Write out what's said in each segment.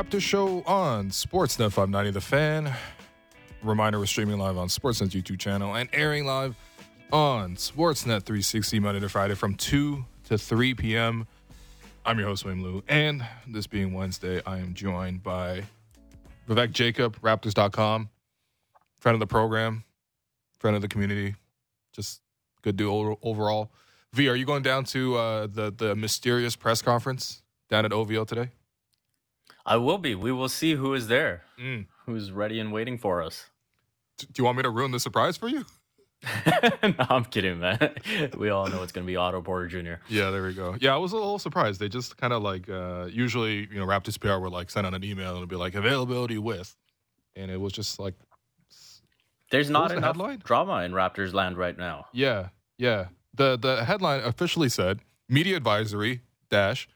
Raptors show on Sportsnet 590 The Fan. Reminder we're streaming live on Sportsnet's YouTube channel and airing live on Sportsnet 360 Monday to Friday from 2 to 3 p.m. I'm your host, William Lou. And this being Wednesday, I am joined by Vivek Jacob, Raptors.com, friend of the program, friend of the community, just good dude overall. V, are you going down to uh, the, the mysterious press conference down at OVO today? I will be. We will see who is there, Mm. who's ready and waiting for us. Do you want me to ruin the surprise for you? no, I'm kidding, man. We all know it's going to be Otto Porter Jr. Yeah, there we go. Yeah, I was a little surprised. They just kind of like uh, usually, you know, Raptors PR would like send out an email and it'd be like availability with, and it was just like, There's not the enough headline? drama in Raptors land right now. yeah, yeah. The the headline officially said media advisory dash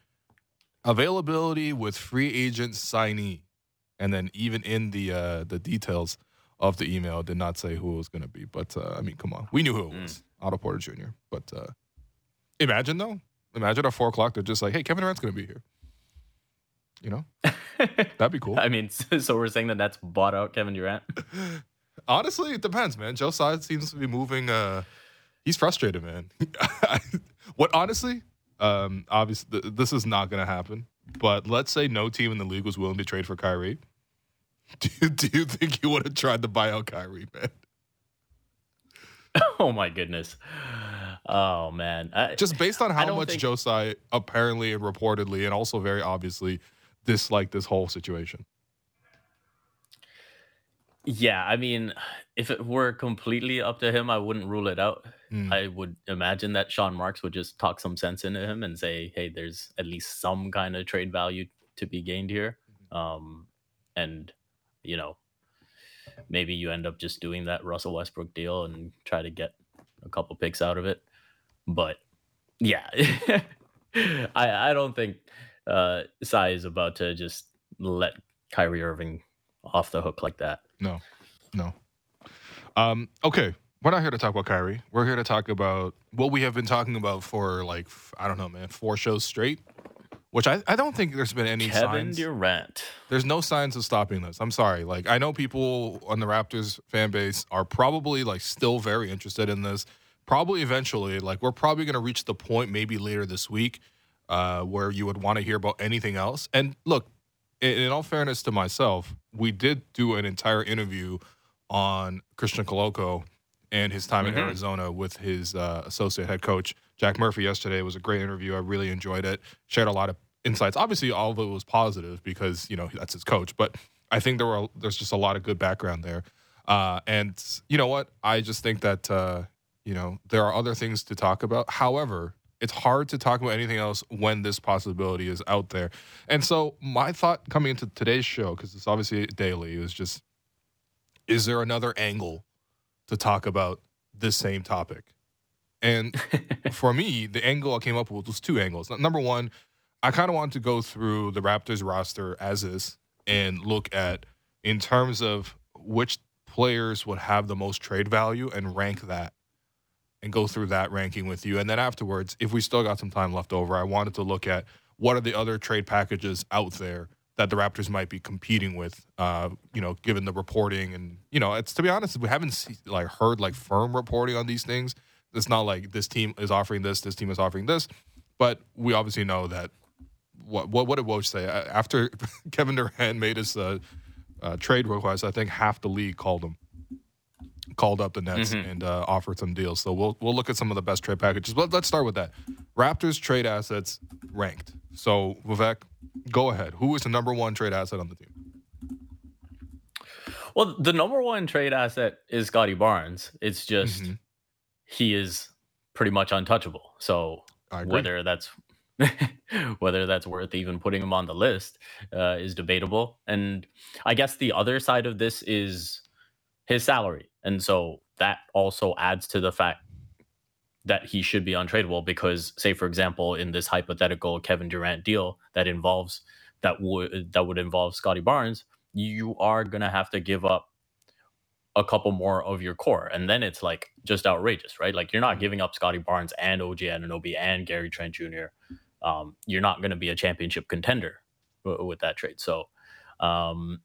availability with free agent signee, and then even in the uh, the details of the email did not say who it was going to be. But uh, I mean, come on, we knew who it was, Otto Porter Jr. But uh, imagine though, imagine at four o'clock they're just like, hey, Kevin Durant's going to be here. You know, that'd be cool. I mean, so we're saying that that's bought out Kevin Durant. Honestly, it depends, man. Joe Tsai seems to be moving. Uh, he's frustrated, man. what honestly, um, obviously, th- this is not going to happen. But let's say no team in the league was willing to trade for Kyrie. Do you, do you think you would have tried to buy out Kyrie, man? oh my goodness. Oh man. I, Just based on how much think- Joe apparently and reportedly, and also very obviously, disliked this whole situation. Yeah, I mean, if it were completely up to him, I wouldn't rule it out. Hmm. I would imagine that Sean Marks would just talk some sense into him and say, "Hey, there's at least some kind of trade value to be gained here," um, and you know, maybe you end up just doing that Russell Westbrook deal and try to get a couple picks out of it. But yeah, I I don't think uh, Tsai is about to just let Kyrie Irving off the hook like that. No, no. Um, okay, we're not here to talk about Kyrie. We're here to talk about what we have been talking about for like I don't know, man, four shows straight. Which I, I don't think there's been any Kevin signs. Durant. There's no signs of stopping this. I'm sorry. Like I know people on the Raptors fan base are probably like still very interested in this. Probably eventually, like we're probably gonna reach the point maybe later this week uh, where you would want to hear about anything else. And look, in, in all fairness to myself, we did do an entire interview on Christian Koloko and his time in Mhm. Arizona with his uh, associate head coach Jack Murphy yesterday. It was a great interview. I really enjoyed it. Shared a lot of insights. Obviously, all of it was positive because you know that's his coach. But I think there were there's just a lot of good background there. Uh, and you know what? I just think that uh, you know there are other things to talk about. However, it's hard to talk about anything else when this possibility is out there. And so my thought coming into today's show, because it's obviously daily, is just is there another angle to talk about this same topic? And for me, the angle I came up with was two angles. Number one, I kind of wanted to go through the Raptors roster as is and look at in terms of which players would have the most trade value and rank that and go through that ranking with you. And then afterwards, if we still got some time left over, I wanted to look at what are the other trade packages out there that the Raptors might be competing with. Uh, you know, given the reporting and you know, it's to be honest, we haven't see, like heard like firm reporting on these things. It's not like this team is offering this, this team is offering this, but we obviously know that what what, what did Woj say after Kevin Durant made his uh, uh, trade request? I think half the league called him, called up the Nets Mhm. and uh, offered some deals. So we'll we'll look at some of the best trade packages. But let's start with that. Raptors trade assets ranked. So Vivek, go ahead. Who is the number one trade asset on the team? Well, the number one trade asset is Scottie Barnes. It's just Mhm. he is pretty much untouchable. So whether that's whether that's worth even putting him on the list uh, is debatable. And I guess the other side of this is his salary, and so that also adds to the fact that he should be untradeable because, say, for example, in this hypothetical Kevin Durant deal that involves that would that would involve Scottie Barnes, you are gonna have to give up a couple more of your core, and then it's like just outrageous, right? Like you're not giving up Scottie Barnes and OG Anunoby and Gary Trent Jr. Um, you're not going to be a championship contender with that trade. So, um,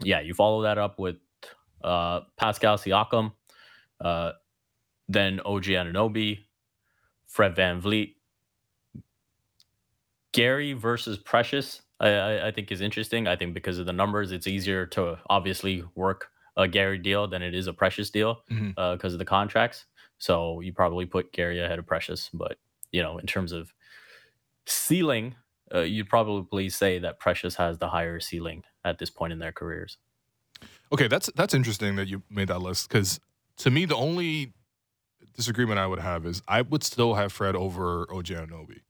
yeah, you follow that up with uh, Pascal Siakam, uh, then OG Anunoby, Fred VanVleet, Gary versus Precious. I, I think is interesting. I think because of the numbers, it's easier to obviously work a Gary deal than it is a Precious deal because Mhm. uh, of the contracts. So you probably put Gary ahead of Precious, but you know, in terms of ceiling, uh, you'd probably say that Precious has the higher ceiling at this point in their careers. Okay, that's that's interesting that you made that list because to me the only disagreement I would have is I would still have Fred over OG Anunoby.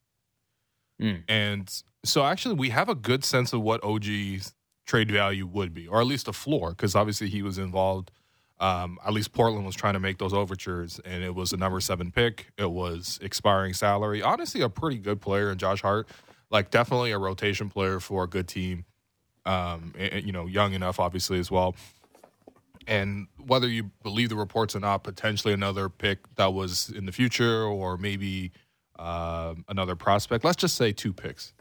Mm. And so actually we have a good sense of what OG's trade value would be, or at least a floor, because obviously he was involved. Um, at least Portland was trying to make those overtures, and it was a number seven pick. It was expiring salary. Honestly, a pretty good player in Josh Hart, like definitely a rotation player for a good team. Um, and, you know, young enough, obviously as well. And whether you believe the reports or not, potentially another pick that was in the future, or maybe um another prospect. Let's just say two picks,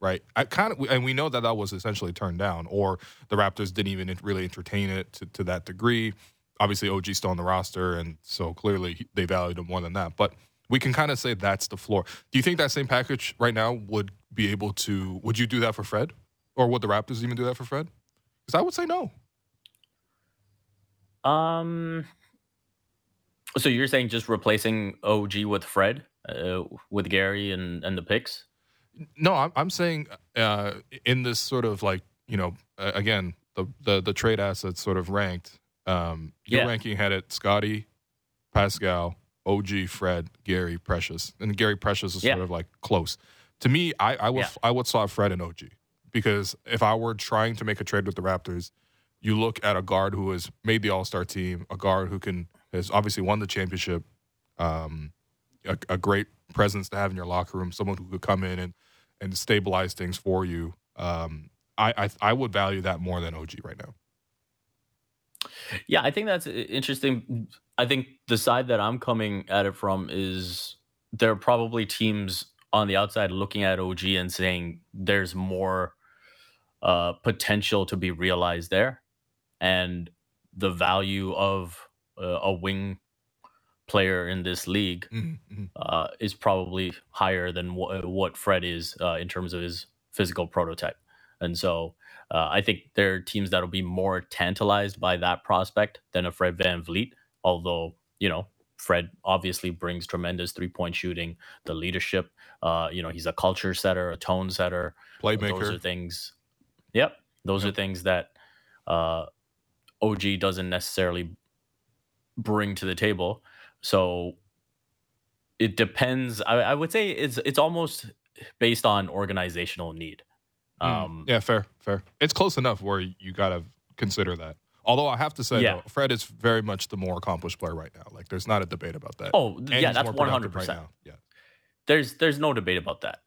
right? I kind of, and we know that that was essentially turned down, or the Raptors didn't even really entertain it to, to that degree. Obviously, OG's still on the roster, and so clearly they valued him more than that. But we can kind of say that's the floor. Do you think that same package right now would be able to? Would you do that for Fred, or would the Raptors even do that for Fred? Because I would say no. Um, so you're saying just replacing OG with Fred, uh, with Gary and and the picks? No, I'm, I'm saying uh, in this sort of like you know uh, again the, the the trade assets sort of ranked. Um, you're Yeah. ranking had it: Scottie, Pascal, OG, Fred, Gary, Precious, and Gary Precious is Yeah. sort of like close. To me, I, I would Yeah. I would slot Fred and OG because if I were trying to make a trade with the Raptors, you look at a guard who has made the All Star team, a guard who can has obviously won the championship, um, a, a great presence to have in your locker room, someone who could come in and and stabilize things for you. Um, I, I I would value that more than OG right now. Yeah, I think that's interesting. I think the side that I'm coming at it from is there are probably teams on the outside looking at OG and saying there's more uh, potential to be realized there, and the value of uh, a wing player in this league Mm-hmm. uh, is probably higher than wh- what Fred is uh, in terms of his physical prototype. And so uh, I think there are teams that'll be more tantalized by that prospect than a Fred VanVleet, although, you know, Fred obviously brings tremendous three point shooting, the leadership. Uh, you know, he's a culture setter, a tone setter. Playmaker. Those are things. Yep. Those Yep. are things that uh, OG doesn't necessarily bring to the table. So it depends. I, I would say it's it's almost based on organizational need. Mm. Um, yeah, fair, fair. It's close enough where you gotta consider that. Although I have to say, Yeah. though, Fred is very much the more accomplished player right now. Like, there's not a debate about that. Oh, And yeah, that's one hundred percent. Yeah, There's there's no debate about that.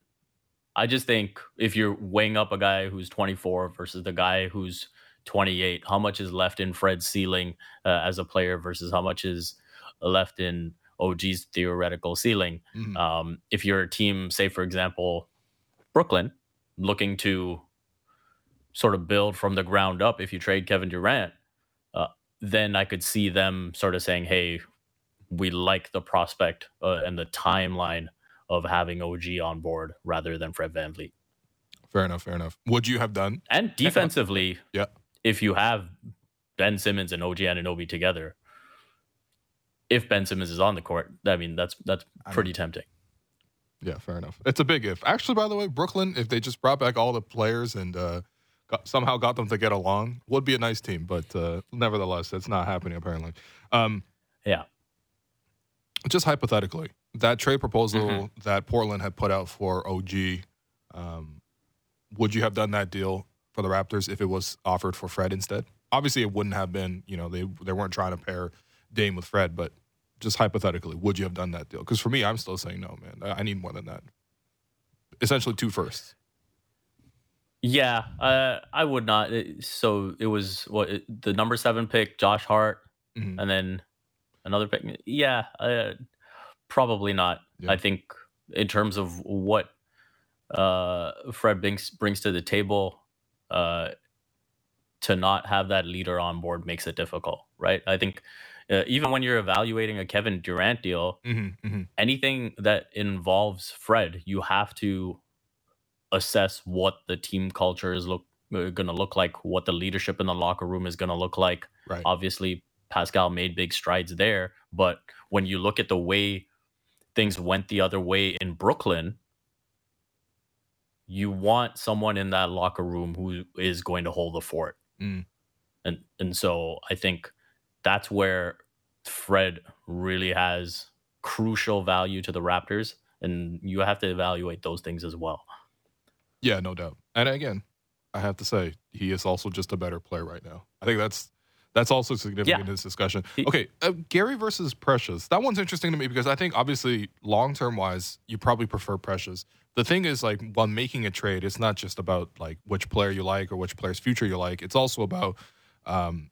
I just think if you're weighing up a guy who's 24 versus the guy who's 28, how much is left in Fred's ceiling uh, as a player versus how much is left in OG's theoretical ceiling? Mhm. Um, if you're a team, say for example, Brooklyn, looking to sort of build from the ground up, if you trade Kevin Durant, uh, then I could see them sort of saying, "Hey, we like the prospect uh, and the timeline of having OG on board rather than Fred VanVleet." fair enough, fair enough. Would you have done? And defensively, Yeah. if you have Ben Simmons and OG Anunoby together, if Ben Simmons is on the court, I mean that's that's pretty tempting. Yeah, fair enough. It's a big if. Actually, by the way, Brooklyn, if they just brought back all the players and uh, got, somehow got them to get along, would be a nice team. But uh, nevertheless, that's not happening apparently. Um, Yeah. just hypothetically, that trade proposal Mm-hmm. that Portland had put out for OG, um, would you have done that deal for the Raptors if it was offered for Fred instead? Obviously, it wouldn't have been. You know, they they weren't trying to pair Dame with Fred, but just hypothetically, would you have done that deal? Because for me, I'm still saying no, man. I need more than that. Essentially, two firsts. Yeah, uh, I would not. So it was what the number seven pick, Josh Hart, Mhm. and then another pick. Yeah, uh, probably not. Yeah. I think in terms of what uh, Fred brings brings to the table uh, to not have that leader on board makes it difficult, right? I think uh, even when you're evaluating a Kevin Durant deal, Mm-hmm, mm-hmm. anything that involves Fred, you have to assess what the team culture is look uh, going to look like, what the leadership in the locker room is going to look like. Right. Obviously, Pascal made big strides there, but when you look at the way things went the other way in Brooklyn, you want someone in that locker room who is going to hold the fort. Mm. And and so I think that's where Fred really has crucial value to the Raptors and you have to evaluate those things as well. Yeah, no doubt. And again, I have to say he is also just a better player right now. I think that's that's also significant Yeah. in this discussion. Okay, uh, Gary versus Precious. That one's interesting to me because I think obviously long term wise, you probably prefer Precious. The thing is, like, while making a trade, it's not just about like which player you like or which player's future you like. It's also about um,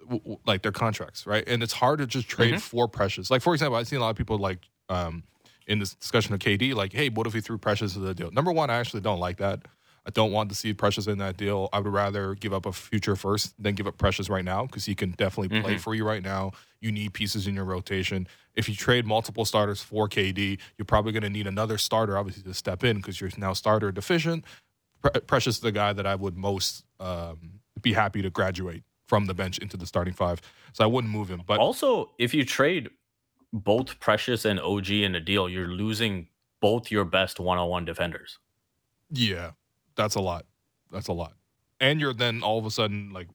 w- w- like their contracts, right? And it's hard to just trade Mhm. for Precious. Like, for example, I've seen a lot of people like um, in this discussion of KD, like, hey, what if we threw Precious into the deal? Number one, I actually don't like that. I don't want to see Precious in that deal. I would rather give up a future first than give up Precious right now because he can definitely play Mhm. for you right now. You need pieces in your rotation. If you trade multiple starters for KD, you're probably going to need another starter, obviously, to step in because you're now starter deficient. Pre- Precious is the guy that I would most um, be happy to graduate from the bench into the starting five. So I wouldn't move him. But also, if you trade both Precious and OG in a deal, you're losing both your best one-on-one defenders. Yeah, that's a lot. That's a lot. And you're then all of a sudden like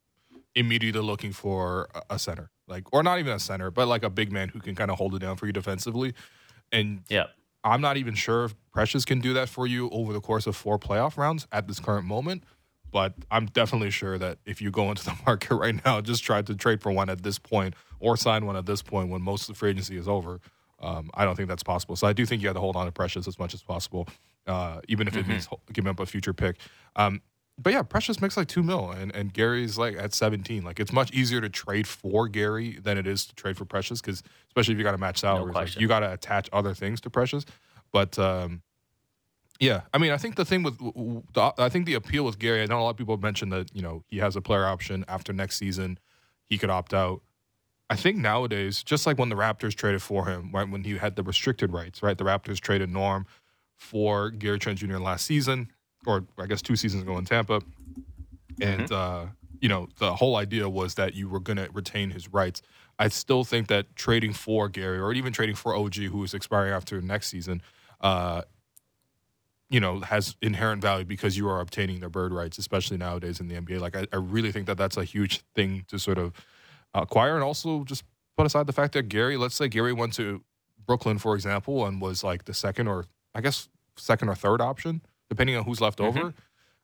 immediately looking for a- center, like or not even a center, but like a big man who can kind of hold it down for you defensively. And Yeah. I'm not even sure if Precious can do that for you over the course of four playoff rounds at this current moment. But I'm definitely sure that if you go into the market right now, just try to trade for one at this point or sign one at this point when most of the free agency is over. Um, I don't think that's possible. So I do think you have to hold on to Precious as much as possible, uh, even if it Mhm. means giving up a future pick. Um, but yeah, Precious makes like two mil, and, and Gary's like at 17. Like it's much easier to trade for Gary than it is to trade for Precious because especially if you got to match salaries, like, you got to attach other things to Precious. But um, yeah, I mean, I think the thing with w- w- the, I think the appeal with Gary, I know a lot of people mentioned that you know he has a player option after next season, he could opt out. I think nowadays, just like when the Raptors traded for him, right when he had the restricted rights, right? The Raptors traded Norm for Gary Trent Jr. last season, or I guess two seasons ago in Tampa, and uh, you know the whole idea was that you were going to retain his rights. I still think that trading for Gary, or even trading for OG, who is expiring after next season, uh, you know, has inherent value because you are obtaining their bird rights, especially nowadays in the NBA. Like, I, I really think that that's a huge thing to sort of acquire, and also just put aside the fact that Gary, let's say Gary went to Brooklyn, for example, and was like the second or I guess second or third option, depending on who's left Mhm. over.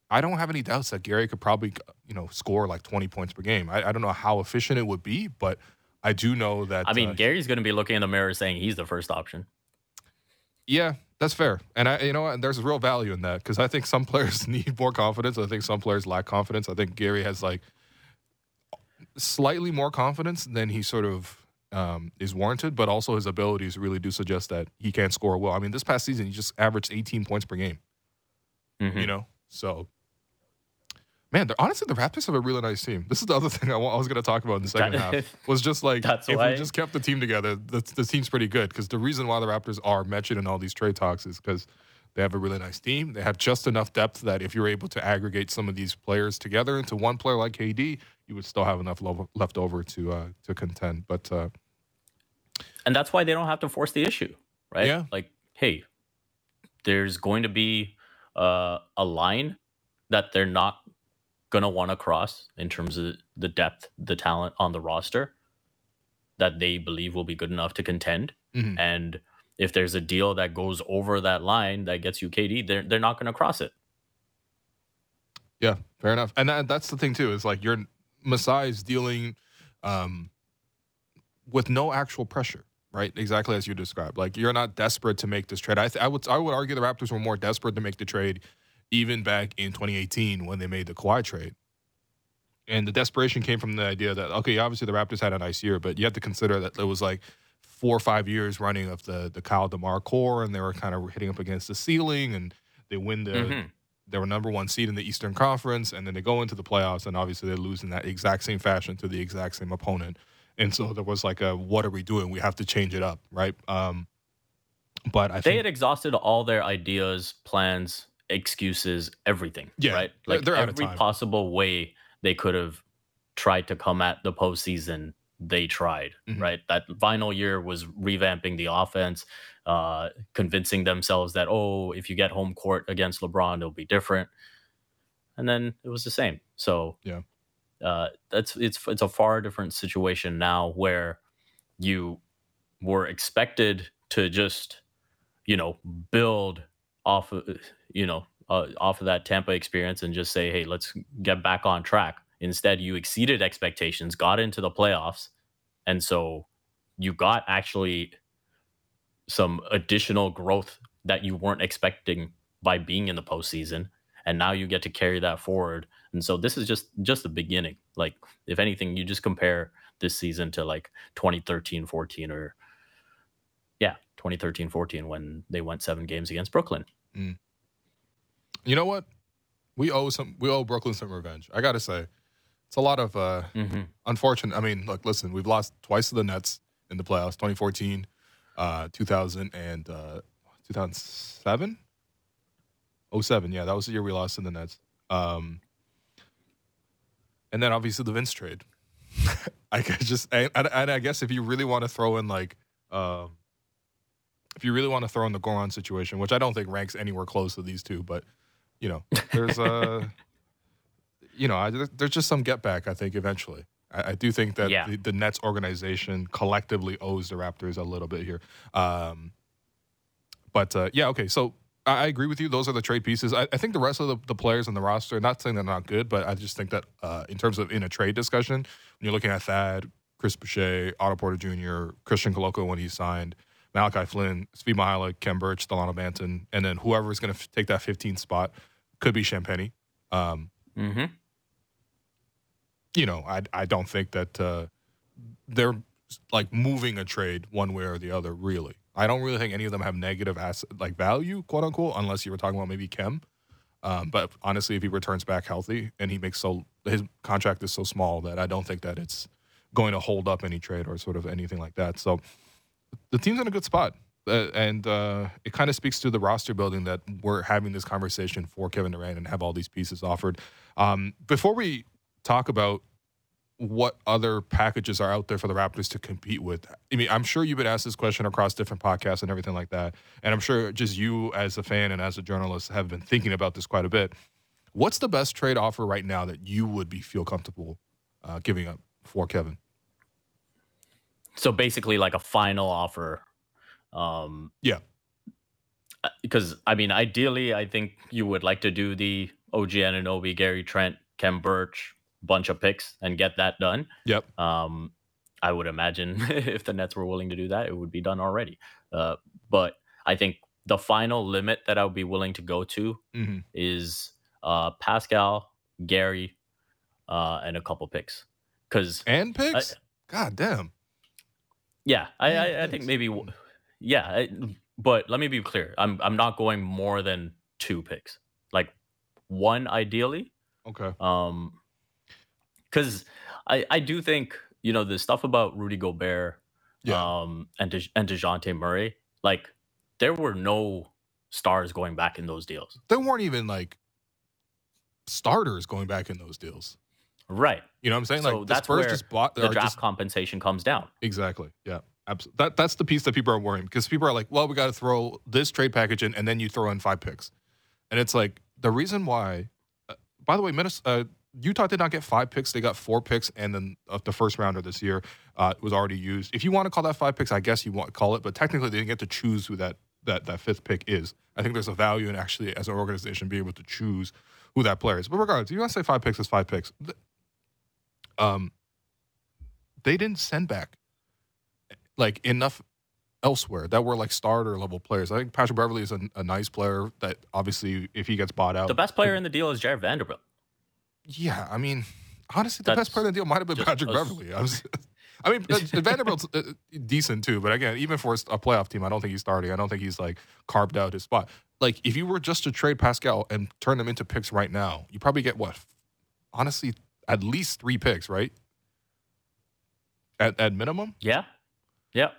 I don't have any doubts that Gary could probably, you know, score like 20 points per game. I, I don't know how efficient it would be, but I do know that. I mean, uh, Gary's going to be looking in the mirror saying he's the first option. Yeah, that's fair. And I, you know, what, there's real value in that because I think some players need more confidence. I think some players lack confidence. I think Gary has like slightly more confidence than he sort of um, is warranted, but also his abilities really do suggest that he can score well. I mean, this past season he just averaged 18 points per game. Mhm. You know, so man, they're, honestly, the Raptors have a really nice team. This is the other thing I, wa- I was going to talk about in the second half was just like That's if why- we just kept the team together, the, the team's pretty good. Because the reason why the Raptors are mentioned in all these trade talks is because they have a really nice team. They have just enough depth that if you're able to aggregate some of these players together into one player like KD, you would still have enough lo- left over to uh, to contend. But uh, And that's why they don't have to force the issue, right? Yeah. Like, hey, there's going to be uh, a line that they're not going to want to cross in terms of the depth, the talent on the roster that they believe will be good enough to contend. Mhm. And if there's a deal that goes over that line that gets you KD, they're, they're not going to cross it. Yeah, fair enough. And that, that's the thing too is like your Masai is dealing um, with no actual pressure, right? Exactly as you described. Like you're not desperate to make this trade. I, th- I would I would argue the Raptors were more desperate to make the trade even back in 2018 when they made the Kawhi trade. And the desperation came from the idea that okay, obviously the Raptors had a nice year, but you have to consider that it was like four or five years running of the the Kyle DeMar core, and they were kind of hitting up against the ceiling and They win the Mhm. they were number one seed in the Eastern Conference, and then they go into the playoffs, and obviously they lose in that exact same fashion to the exact same opponent. And so there was like a, what are we doing? We have to change it up, right? Um, but I They think had exhausted all their ideas, plans, excuses, everything. Yeah, right. Like they're out of every possible way they could have tried to come at the postseason. They tried. Mhm. Right. That final year was revamping the offense, uh, convincing themselves that oh, if you get home court against LeBron, it'll be different. And then it was the same. So Yeah. Uh, that's it's it's a far different situation now where you were expected to just you know build off of you know uh, off of that Tampa experience and just say hey let's get back on track. Instead you exceeded expectations got into the playoffs and so you got actually some additional growth that you weren't expecting by being in the postseason and now you get to carry that forward and so this is just just the beginning like if anything you just compare this season to like 2013 14 or yeah 2013 14 when they went seven games against brooklyn you know what? We owe some. We owe Brooklyn some revenge. I gotta say, it's a lot of uh, mm-hmm. unfortunate. I mean, look, listen, we've lost twice to the Nets in the playoffs 2014, uh, 2000, and uh, 2007? 07, yeah, that was the year we lost to the Nets. Um, and then obviously the Vince trade. I guess just, and, and I guess if you really want to throw in like, um, if you really want to throw in the Goran situation, which I don't think ranks anywhere close to these two, but you know, there's uh you know, I, there's just some get back. I think eventually. I, I do think that Yeah. the, the Nets organization collectively owes the Raptors a little bit here. Um, but uh, yeah, okay. So I, I agree with you. Those are the trade pieces. I, I think the rest of the, the players on the roster, not saying they're not good, but I just think that uh, in terms of in a trade discussion, when you're looking at Thad, Chris Boucher, Otto Porter Jr., Christian Koloko when he signed, Malachi Flynn, Svi Mykhailiuk, Khem Birch, Delano Banton, and then whoever is going to f- take that 15th spot could be Champagnie. Um, Mm-hmm. you know, I I don't think that uh, they're like moving a trade one way or the other. Really, I don't really think any of them have negative asset like value, quote unquote, unless you were talking about maybe Khem. Um, but honestly, if he returns back healthy and he makes so his contract is so small that I don't think that it's going to hold up any trade or sort of anything like that. So the team's in a good spot. Uh, and uh, it kind of speaks to the roster building that we're having this conversation for Kevin Durant and have all these pieces offered. Um, before we talk about what other packages are out there for the Raptors to compete with, I mean, I'm sure you've been asked this question across different podcasts and everything like that. And I'm sure just you as a fan and as a journalist have been thinking about this quite a bit. What's the best trade offer right now that you would be feel comfortable uh, giving up for Kevin? So basically, like a final offer. Um, Yeah. Because I mean, ideally, I think you would like to do the OG Anunoby, Gary Trent, Khem Birch bunch of picks and get that done. Yep. Um, I would imagine if the Nets were willing to do that, it would be done already. Uh, but I think the final limit that I would be willing to go to Mm-hmm. is uh, Pascal, Gary, uh, and a couple picks. Because And picks? God damn. yeah, I, I, I think maybe yeah, I, but let me be clear. I'm I'm not going more than two picks. Like one ideally, Okay. um, because I I do think you know the stuff about Rudy Gobert, Yeah. um, and De, and Dejounte Murray, like there were no stars going back in those deals, there weren't even like starters going back in those deals. right? You know what I'm saying? So like that's Spurs where just bought The or draft just- compensation comes down. exactly. Yeah. Absolutely. That that's the piece that people are worrying because people are like, well, we got to throw this trade package in, and then you throw in five picks, and it's like the reason why. Uh, by the way, Minnesota, uh, Utah did not get five picks; they got four picks, and then uh, the first rounder this year uh, was already used. If you want to call that five picks, I guess you want to call it, but technically they didn't get to choose who that that that fifth pick is. I think there's a value in actually as an organization being able to choose who that player is. But regardless, you want to say five picks is five picks. Um, they didn't send back like enough elsewhere that were like starter level players. I think Patrick Beverley is a, a nice player that obviously if he gets bought out, The best player in the deal is Jarred Vanderbilt. Yeah, I mean, honestly, the best part of the deal might have been just Patrick a- Beverley. I was, I mean, Vanderbilt's uh, decent too, but again, even for a playoff team, I don't think he's starting. I don't think he's like carved out his spot. Like, if you were just to trade Pascal and turn them into picks right now, you probably get what? Honestly, at least three picks, right? At at minimum, Yeah. Yeah.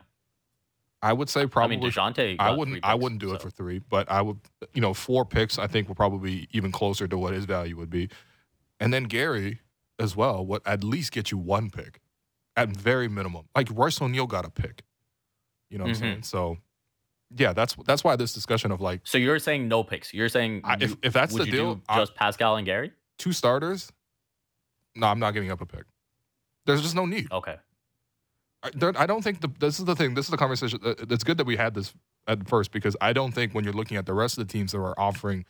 I would say probably. I mean, Dejounte. I wouldn't. three I wouldn't do it for three, but I would. You know, four picks. I think will probably be even closer to what his value would be, and then Gary as well. What at least get you one pick, at very minimum. Like Royce O'Neale got a pick. You know what Mhm. I'm saying? So, yeah, that's that's why this discussion of like So you're saying no picks. You're saying I, if you- if that's would the deal, do I- just Pascal and Gary? two starters. No, I'm not giving up a pick. There's just no need. Okay. I, there, I don't think the, this is the thing. This is the conversation. uh, It's good that we had this at first because I don't think when you're looking at the rest of the teams that are offering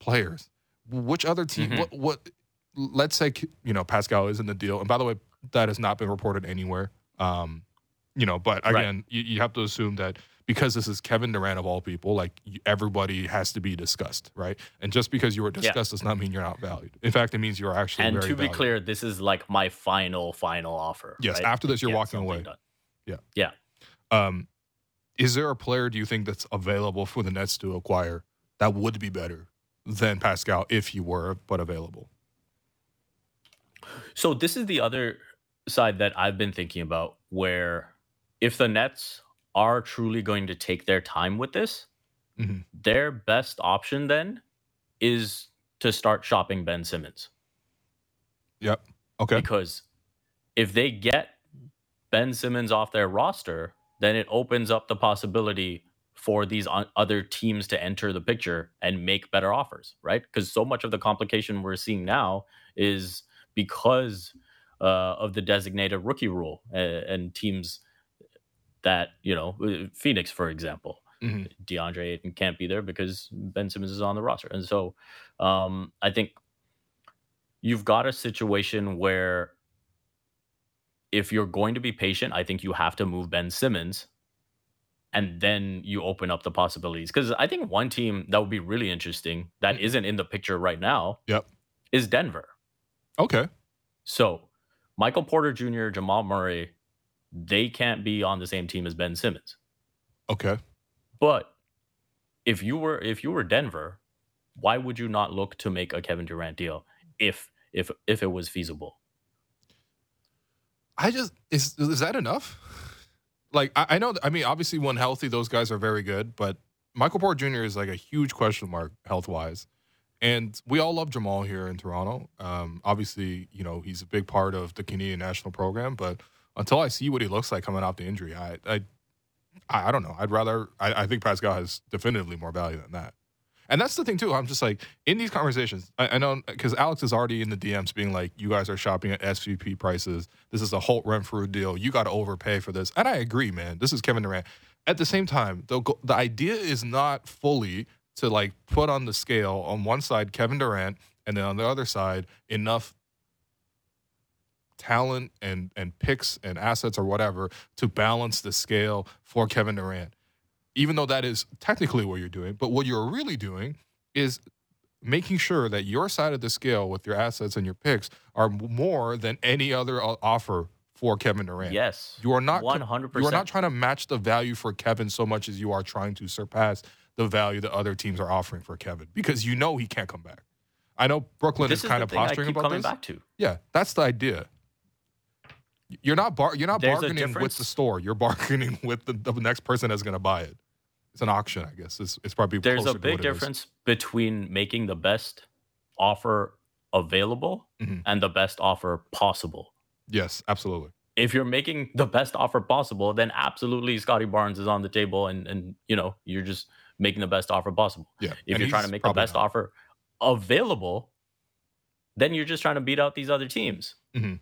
players, which other team, Mhm. what, what, let's say, you know, Pascal is in the deal. And by the way, that has not been reported anywhere. Um, you know, but Right. again, you, you have to assume that because this is Kevin Durant of all people, like everybody has to be discussed, right? And just because you were discussed does not mean you're not valued. In fact, it means you're actually And to be valued. clear, this is like my final, final offer. Yes, right? after this, you're Yeah, walking away. done. Yeah. Yeah. Um, is there a player do you think that's available for the Nets to acquire that would be better than Pascal if he were but available? So this is the other side that I've been thinking about where if the Nets are truly going to take their time with this, Mhm. their best option then is to start shopping Ben Simmons. Yep. Okay. Because if they get Ben Simmons off their roster, then it opens up the possibility for these other teams to enter the picture and make better offers, right? Because so much of the complication we're seeing now is because uh, of the designated rookie rule uh, and teams that, you know, uh, Phoenix, for example, Mhm. DeAndre Ayton can't be there because Ben Simmons is on the roster. And so um, I think you've got a situation where if you're going to be patient, I think you have to move Ben Simmons and then you open up the possibilities. Because I think one team that would be really interesting that isn't in the picture right now Yep. is Denver. Okay. So Michael Porter Jr., Jamal Murray, they can't be on the same team as Ben Simmons. Okay. But if you were if you were Denver, why would you not look to make a Kevin Durant deal if if if it was feasible? I just is is that enough? Like I, I know. I mean, obviously, when healthy, those guys are very good. But Michael Porter Jr. is like a huge question mark health wise, and we all love Jamal here in Toronto. Um, obviously, you know he's a big part of the Canadian national program. But until I see what he looks like coming off the injury, I I I, don't know. I'd rather. I, I think Pascal has definitively more value than that. And that's the thing too. I'm just like in these conversations. I, I know because Alex is already in the DMs, being like, "You guys are shopping at SVP prices. This is a Holt Renfrew deal. You got to overpay for this." And I agree, man. This is Kevin Durant. At the same time, the the idea is not fully to like put on the scale on one side Kevin Durant, and then on the other side enough talent and and picks and assets or whatever to balance the scale for Kevin Durant even though that is technically what you're doing, but what you're really doing is making sure that your side of the scale with your assets and your picks are more than any other offer for Kevin Durant. Yes. You are not 100%. you are not trying to match the value for Kevin so much as you are trying to surpass the value that other teams are offering for Kevin because you know he can't come back. I know Brooklyn This is is kind of posturing about coming this. back to. Yeah, that's the idea. You're not bar- you're not There's bargaining with the store. You're bargaining with the, the next person that's going to buy it. It's an auction, I guess. It's, it's probably There's a big difference between making the best offer available Mhm. and the best offer possible. Yes, absolutely. If you're making the best offer possible, then absolutely Scottie Barnes is on the table and and you know, you're just making the best offer possible. Yeah. If and you're trying to make the best not. offer available, then you're just trying to beat out these other teams. Mhm.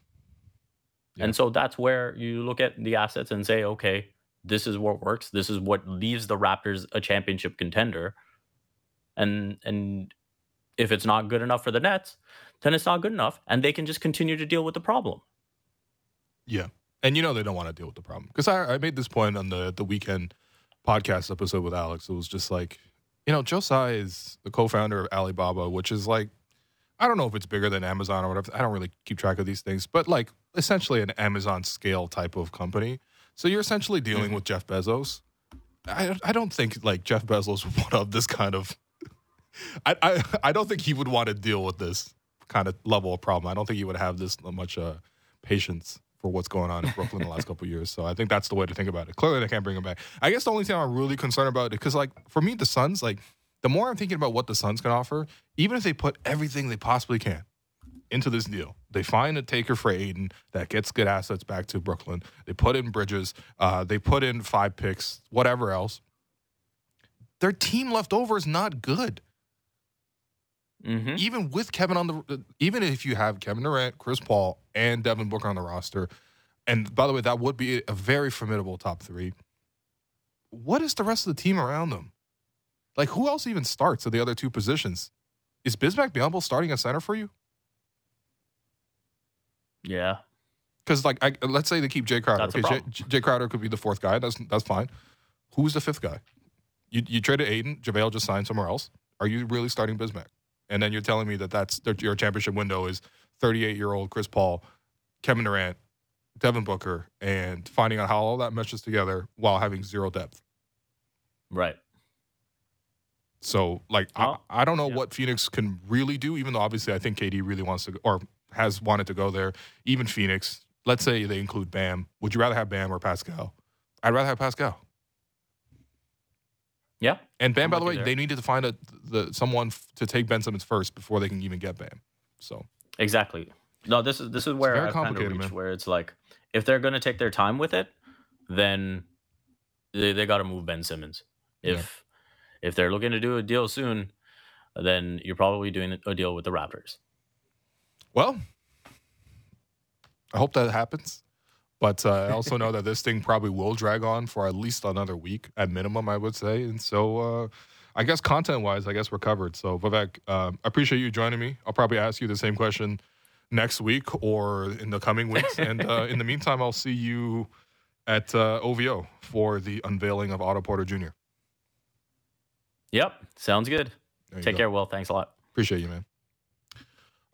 Yeah. And so that's where you look at the assets and say, okay, this is what works. This is what leaves the Raptors a championship contender. And and if it's not good enough for the Nets, then it's not good enough, and they can just continue to deal with the problem. Yeah. And you know they don't want to deal with the problem. Because I, I made this point on the, the weekend podcast episode with Alex. It was just like, you know, Joe Tsai is the co founder of Alibaba, which is like, I don't know if it's bigger than Amazon or whatever. I don't really keep track of these things. But like, essentially an Amazon scale type of company. So you're essentially dealing Mhm. with Jeff Bezos. I I don't think like Jeff Bezos would want of this kind of. I, I I don't think he would want to deal with this kind of level of problem. I don't think he would have this much uh, patience for what's going on in Brooklyn the last couple years. So I think that's the way to think about it. Clearly, they can't bring him back. I guess the only thing I'm really concerned about because like for me, the Suns like the more I'm thinking about what the Suns can offer, even if they put everything they possibly can into this deal, they find a taker for Ayton that gets good assets back to Brooklyn. They put in Bridges, uh, they put in five picks, whatever else. Their team left over is not good. Hmm Even with Kevin on the, even if you have Kevin Durant, Chris Paul, and Devin Booker on the roster, and by the way, that would be a very formidable top three. What is the rest of the team around them? Like, who else even starts at the other two positions? Is Bismack Biyombo starting at center for you? Yeah. Because like, I, let's say they keep Jay Crowder. That's a Okay, Jay. Jay Crowder could be the fourth guy. That's that's fine. Who's the fifth guy? You you traded Ayton. JaVale just signed somewhere else. Are you really starting Bismack? And then you're telling me that that's that your championship window is 38 year old Chris Paul, Kevin Durant, Devin Booker, and finding out how all that meshes together while having zero depth. Right. So like I, I don't know yeah. what Phoenix can really do, even though obviously I think KD really wants to go, or has wanted to go there. Even Phoenix, let's say they include Bam. Would you rather have Bam or Pascal? I'd rather have Pascal. Yeah. And Bam, by the way, there. they needed to find a the someone f- to take Ben Simmons first before they can even get Bam. So Exactly. No, this is this is where I've kind of complicated, reached man. where it's like if they're gonna take their time with it, then they they got to move Ben Simmons. Yeah. If if they're looking to do a deal soon, then you're probably doing a deal with the Raptors. well, I hope that happens. But uh, I also know that this thing probably will drag on for at least another week at minimum, I would say. And so, uh, I guess content wise, I guess we're covered. So, Vivek, um, I appreciate you joining me. I'll probably ask you the same question next week or in the coming weeks. and uh, in the meantime, I'll see you at uh, OVO for the unveiling of Otto Porter Jr. Yep, sounds good. Take go. care, Will. Thanks a lot. Appreciate you, man.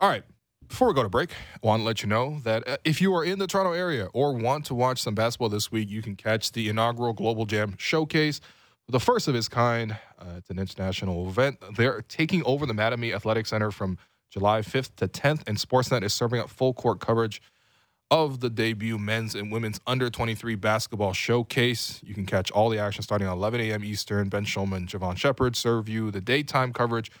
All right. Before we go to break, I want to let you know that uh, if you are in the Toronto area or want to watch some basketball this week, you can catch the inaugural Global Jam Showcase, the first of its kind. Uh, it's an international event. They're taking over the Mattamy Athletic Center from July 5th to 10th, and Sportsnet is serving up full court coverage of the debut men's and women's under 23 basketball showcase. You can catch all the action starting at 11 a.m. Eastern. Ben Shulman, Javon Shepard serve you the daytime coverage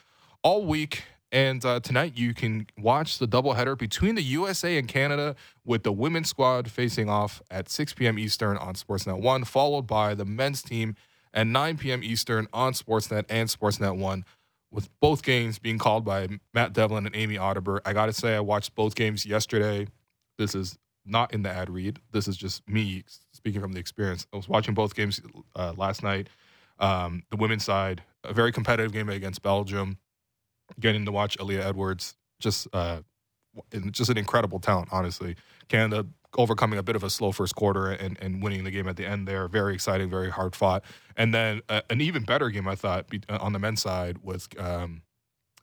all week. And uh, tonight you can watch the doubleheader between the USA and Canada with the women's squad facing off at 6 p.m. Eastern on Sportsnet 1, followed by the men's team at 9 p.m. Eastern on Sportsnet and Sportsnet 1, with both games being called by Matt Devlin and Amy Audibert. I got to say, I watched both games yesterday. This is not in the ad read. This is just me speaking from the experience. I was watching both games uh, last night. Um, the women's side, a very competitive game against Belgium. Getting to watch Aaliyah Edwards, just uh, just an incredible talent, honestly. Canada overcoming a bit of a slow first quarter and, and winning the game at the end there. Very exciting, very hard fought. And then uh, an even better game, I thought, uh, on the men's side was um,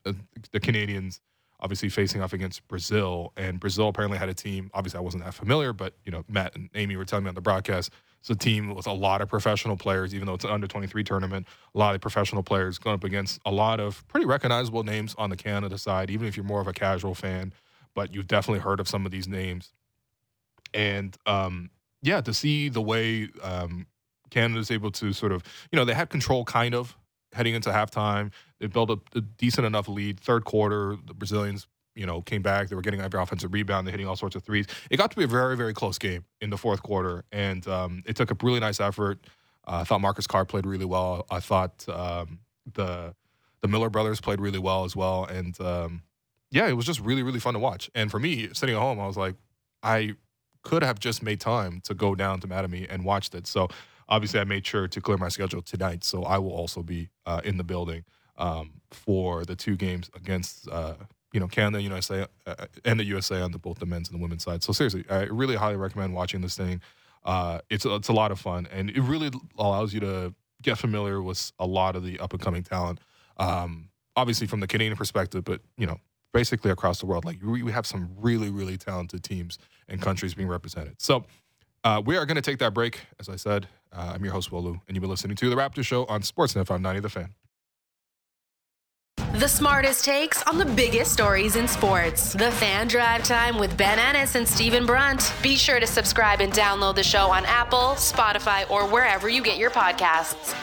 uh, the Canadians obviously facing off against Brazil. And Brazil apparently had a team. Obviously, I wasn't that familiar, but you know, Matt and Amy were telling me on the broadcast. It's a team with a lot of professional players, even though it's an under 23 tournament. A lot of professional players going up against a lot of pretty recognizable names on the Canada side, even if you're more of a casual fan. But you've definitely heard of some of these names. And um, yeah, to see the way um, Canada's able to sort of, you know, they had control kind of heading into halftime. They built a, a decent enough lead. Third quarter, the Brazilians, you know, came back. They were getting every offensive rebound. They're hitting all sorts of threes. It got to be a very, very close game in the fourth quarter, and um, it took a really nice effort. Uh, I thought Marcus Carr played really well. I thought um, the the Miller brothers played really well as well, and um, yeah, it was just really, really fun to watch. And for me, sitting at home, I was like, I could have just made time to go down to Mattamy and watched it. So obviously, I made sure to clear my schedule tonight. So I will also be uh, in the building um, for the two games against uh, you know Canada, USA, uh, and the USA on the, both the men's and the women's side. So seriously, I really highly recommend watching this thing. Uh, it's a, it's a lot of fun, and it really allows you to get familiar with a lot of the up and coming talent. Um, obviously, from the Canadian perspective, but you know basically across the world. Like we, we have some really, really talented teams and countries being represented. So uh, we are going to take that break. As I said, uh, I'm your host, Will Lou, and you've been listening to The Raptor Show on Sportsnet 590 The Fan. The smartest takes on the biggest stories in sports. The Fan Drive Time with Ben Ennis and Stephen Brunt. Be sure to subscribe and download the show on Apple, Spotify, or wherever you get your podcasts.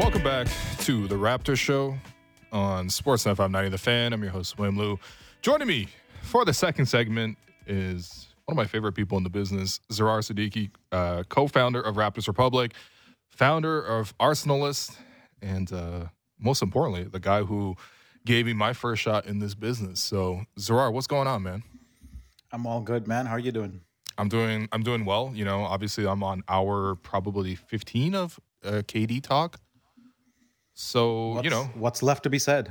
Welcome back to the Raptor Show on Sportsnet 590 The Fan. I'm your host, Will Lou. Joining me for the second segment is one of my favorite people in the business, Zarar Siddiqi, uh, co-founder of Raptors Republic, founder of Arsenalist, and uh, most importantly, the guy who gave me my first shot in this business. So, Zarar, what's going on, man? I'm all good, man. How are you doing? I'm doing I'm doing well. You know, obviously I'm on hour probably 15 of uh, KD talk. So What's, you know what's left to be said.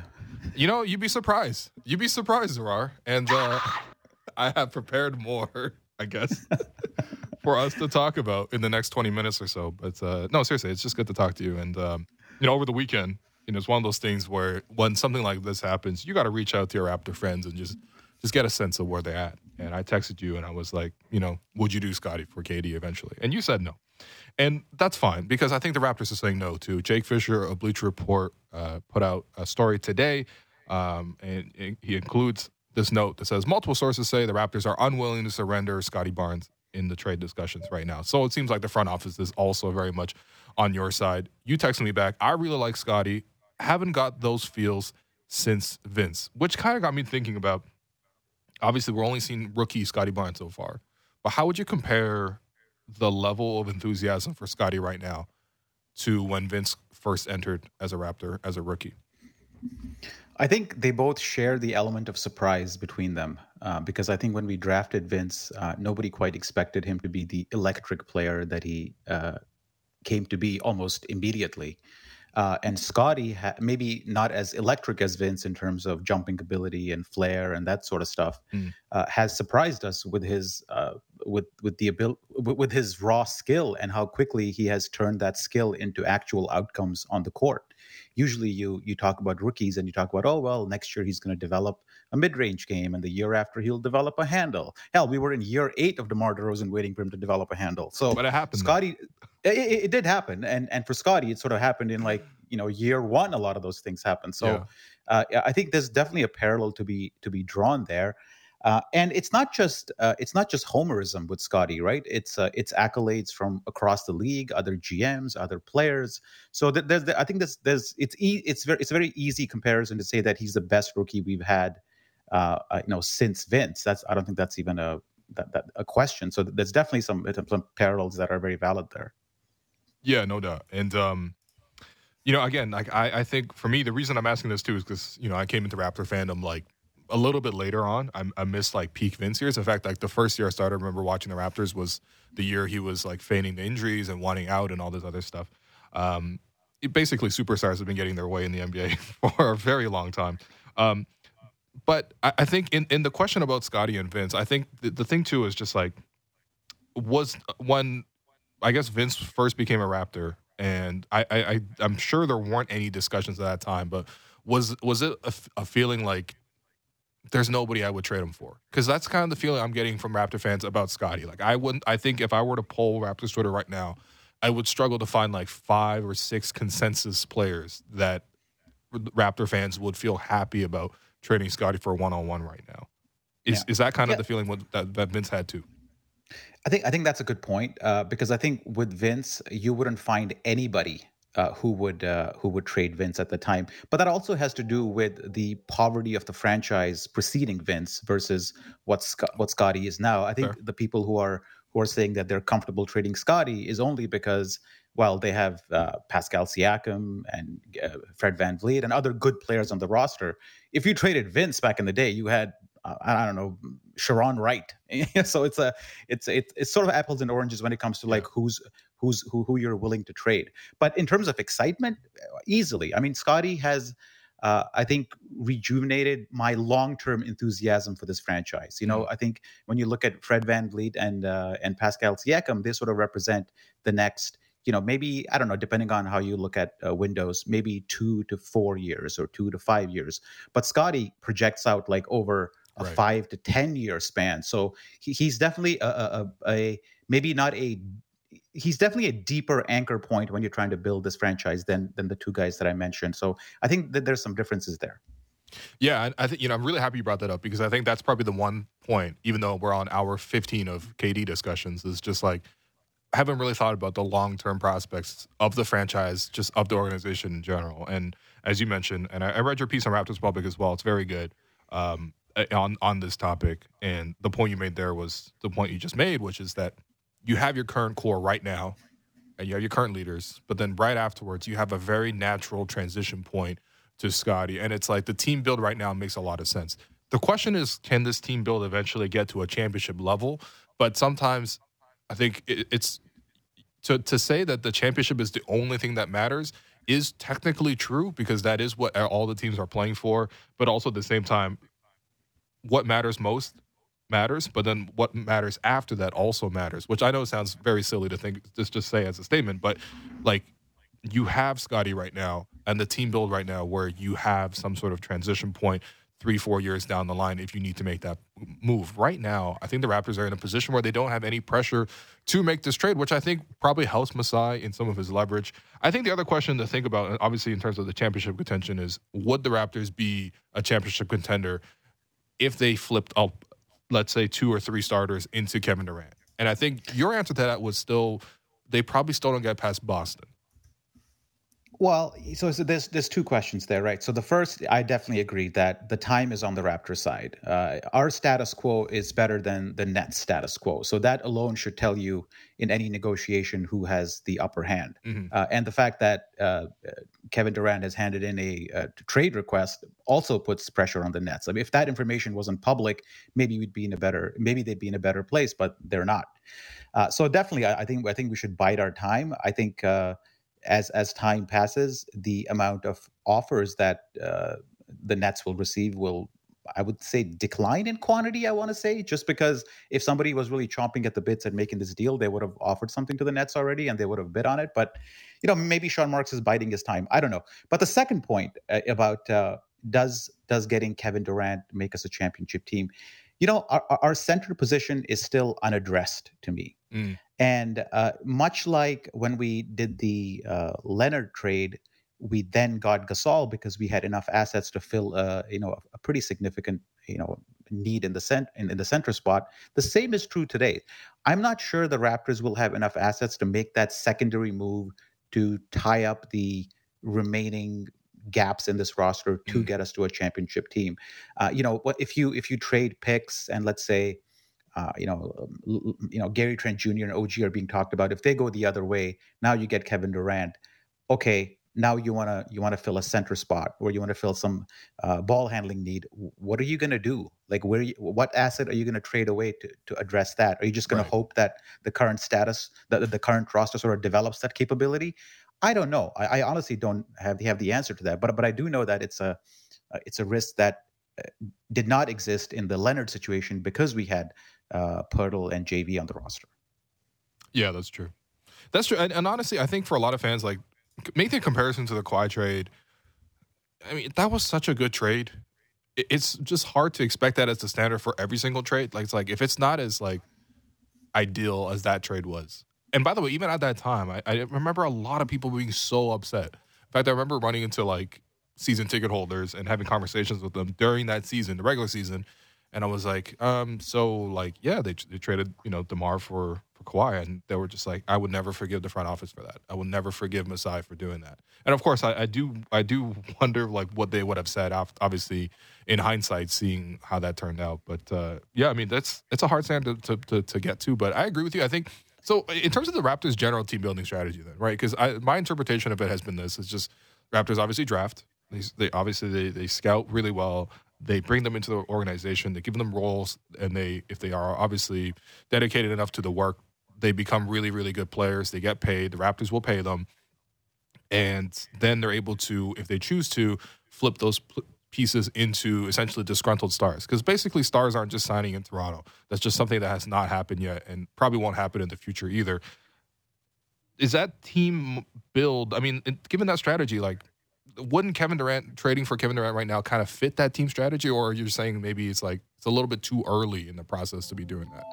You know, you'd be surprised. You'd be surprised, Zarar. And uh, I have prepared more, I guess, for us to talk about in the next 20 minutes or so. But uh, no, seriously, it's just good to talk to you. And, um, you know, over the weekend, you know, it's one of those things where when something like this happens, you got to reach out to your Raptor friends and just just get a sense of where they're at. And I texted you and I was like, you know, would you do Scottie for KD eventually? And you said no. And that's fine because I think the Raptors are saying no too. Jake Fisher of Bleacher Report uh, put out a story today, um, and, he includes this note that says multiple sources say the Raptors are unwilling to surrender Scottie Barnes in the trade discussions right now. So it seems like the front office is also very much on your side. You texted me back. I really like Scottie. Haven't got those feels since Vince, which kind of got me thinking about. Obviously, we're only seeing rookie Scottie Barnes so far, but how would you compare the level of enthusiasm for Scottie right now to when Vince first entered as a Raptor as a rookie? I think they both share the element of surprise between them uh, because I think when we drafted Vince, uh, nobody quite expected him to be the electric player that he uh, came to be almost immediately. Uh, and Scottie, ha- maybe not as electric as Vince in terms of jumping ability and flair and that sort of stuff, mm. uh, has surprised us with his uh, with with the ability with his raw skill and how quickly he has turned that skill into actual outcomes on the court. Usually, you you talk about rookies and you talk about oh well, next year he's going to develop a mid range game, and the year after he'll develop a handle. Hell, we were in year eight of DeMar DeRozan waiting for him to develop a handle. So, but it happened. Scottie. It, it, did happen, and and for Scottie, it sort of happened in like you know year one. A lot of those things happen. So, yeah. uh, I think there's definitely a parallel to be to be drawn there. Uh, and it's not just uh, it's not just homerism with Scottie, right? It's uh, it's accolades from across the league, other GMs, other players. So there's, I think there's, there's it's e- it's very it's a very easy comparison to say that he's the best rookie we've had, uh, uh, you know, since Vince. That's I don't think that's even a that, that a question. So there's definitely some some parallels that are very valid there. Yeah, no doubt. And um, you know, again, like I, I think for me, the reason I'm asking this too is because you know I came into Raptor fandom like a little bit later on. I, I missed like peak Vince years. In fact, like the first year I started, I remember watching the Raptors was the year he was like feigning the injuries and wanting out and all this other stuff. Um, it, basically, superstars have been getting their way in the NBA for a very long time. Um, but I, I, think in, in the question about Scottie and Vince, I think the, the thing too is just like was when I guess Vince first became a Raptor, and I, I, I am sure there weren't any discussions at that time, but was was it a, a feeling like there's nobody I would trade him for because that's kind of the feeling I'm getting from Raptor fans about Scottie. Like I wouldn't. I think if I were to poll Raptors Twitter right now, I would struggle to find like five or six consensus players that Raptor fans would feel happy about trading Scottie for a one on one right now. Is yeah. is that kind of yeah. the feeling that, that Vince had too? I think I think that's a good point uh, because I think with Vince you wouldn't find anybody uh, who would uh, who would trade Vince at the time. But that also has to do with the poverty of the franchise preceding Vince versus what Sc- what Scottie is now. I think sure. the people who are who are saying that they're comfortable trading Scottie is only because well they have uh, Pascal Siakam and uh, Fred VanVleet and other good players on the roster. If you traded Vince back in the day, you had uh, I don't know Sharone Wright. so it's a it's it's it's sort of apples and oranges when it comes to like yeah. who's who's who who you're willing to trade. But in terms of excitement, easily. I mean, Scottie has. Uh, I think rejuvenated my long-term enthusiasm for this franchise. You know, mm-hmm. I think when you look at Fred VanVleet and uh, and Pascal Siakam, they sort of represent the next you know, maybe I don't know, depending on how you look at uh, windows, maybe two to four years or two to five years. But Scottie projects out like over a Right. five to ten year span. So he, he's definitely a, a, a, maybe not a he's definitely a deeper anchor point when you're trying to build this franchise than than the two guys that I mentioned. So I think that there's some differences there. Yeah, I, I think you know I'm really happy you brought that up because I think that's probably the one point, even though we're on hour 15 of KD discussions, is just like I haven't really thought about the long term prospects of the franchise, just of the organization in general. And as you mentioned, and I, I read your piece on Raptors Public as well. It's very good um, Uh, on on this topic. And the point you made there was the point you just made, which is that you have your current core right now, and you have your current leaders, but then right afterwards, you have a very natural transition point to Scottie. And it's like the team build right now makes a lot of sense. The question is, can this team build eventually get to a championship level? But sometimes I think it, it's to to say that the championship is the only thing that matters is technically true because that is what all the teams are playing for. But also at the same time, what matters most matters, but then what matters after that also matters. Which I know sounds very silly to think just just say as a statement, but like you have Scottie right now and the team build right now where you have some sort of transition point three, four years down the line if you need to make that move. Right now, I think the Raptors are in a position where they don't have any pressure to make this trade, which I think probably helps Masai in some of his leverage. I think the other question to think about, obviously in terms of the championship contention, is would the Raptors be a championship contender if they flipped up, let's say, two or three starters into Kevin Durant? And I think your answer to that was still they probably still don't get past Boston. Well, so, so there's there's two questions there, right? So the first, I definitely agree that the time is on the Raptors side. Uh, our status quo is better than the Nets status quo, so that alone should tell you in any negotiation who has the upper hand. Mhm. Uh, and the fact that uh, Kevin Durant has handed in a, uh trade request also puts pressure on the Nets. I mean, if that information wasn't public, maybe we'd be in a better, maybe they'd be in a better place, but they're not. Uh, so definitely, I, I think I think we should bide our time. I think uh, as as time passes, the amount of offers that uh, the Nets will receive will, I would say, decline in quantity. I want to say just because if somebody was really chomping at the bits and making this deal, they would have offered something to the Nets already, and they would have bid on it. But you know, maybe Sean Marks is biding his time. I don't know. But the second point uh, about uh, does does getting Kevin Durant make us a championship team? You know, our, our- our center position is still unaddressed to me. Mm. And uh, much like when we did the uh, Leonard trade, we then got Gasol because we had enough assets to fill, uh, you know, a pretty significant, you know, need in the cent in, in the center spot. The same is true today. I'm not sure the Raptors will have enough assets to make that secondary move to tie up the remaining gaps in this roster to Mm. get us to a championship team. Uh, you know, if you if you trade picks and let's say uh, you know, you know, Gary Trent Jr. and OG are being talked about. If they go the other way, now you get Kevin Durant. Okay, now you want to you want to fill a center spot, or you want to fill some uh, ball handling need. What are you going to do? Like, where? You, what asset are you going to trade away to to address that? Are you just going Right. to hope that the current status, that the current roster sort of develops that capability? I don't know. I, I honestly don't have have the answer to that. But but I do know that it's a uh, it's a risk that uh, did not exist in the Leonard situation because we had uh, Poeltl and JV on the roster. Yeah, that's true. That's true. And, and honestly, I think for a lot of fans, like make the comparison to the Kawhi trade. I mean, that was such a good trade. It- It's just hard to expect that as the standard for every single trade. Like it's like if it's not as like ideal as that trade was. And by the way, even at that time, I, I remember a lot of people being so upset. In fact, I remember running into like season ticket holders and having conversations with them during that season, the regular season, and I was like, um, so like, yeah, they, they traded, you know, DeMar for for Kawhi, and they were just like, I would never forgive the front office for that. I will never forgive Masai for doing that. And of course, I, I do, I do wonder like what they would have said. Obviously, in hindsight, seeing how that turned out. But uh, yeah, I mean, that's it's a hard stand to, to to to get to. But I agree with you. I think so. In terms of the Raptors' general team building strategy, then right? Because my interpretation of it has been this: it's just Raptors obviously draft. They, they obviously they, they scout really well. They bring them into the organization. They give them roles, and they if they are obviously dedicated enough to the work, they become really really good players. They get paid. The Raptors will pay them, and then they're able to, if they choose to, flip those pl- pieces into essentially disgruntled stars. Because basically, stars aren't just signing in Toronto. That's just something that has not happened yet, and probably won't happen in the future either is that team build? I mean, given that strategy, like wouldn't Kevin Durant trading for Kevin Durant right now kind of fit that team strategy, or are you saying maybe it's like it's a little bit too early in the process to be doing that?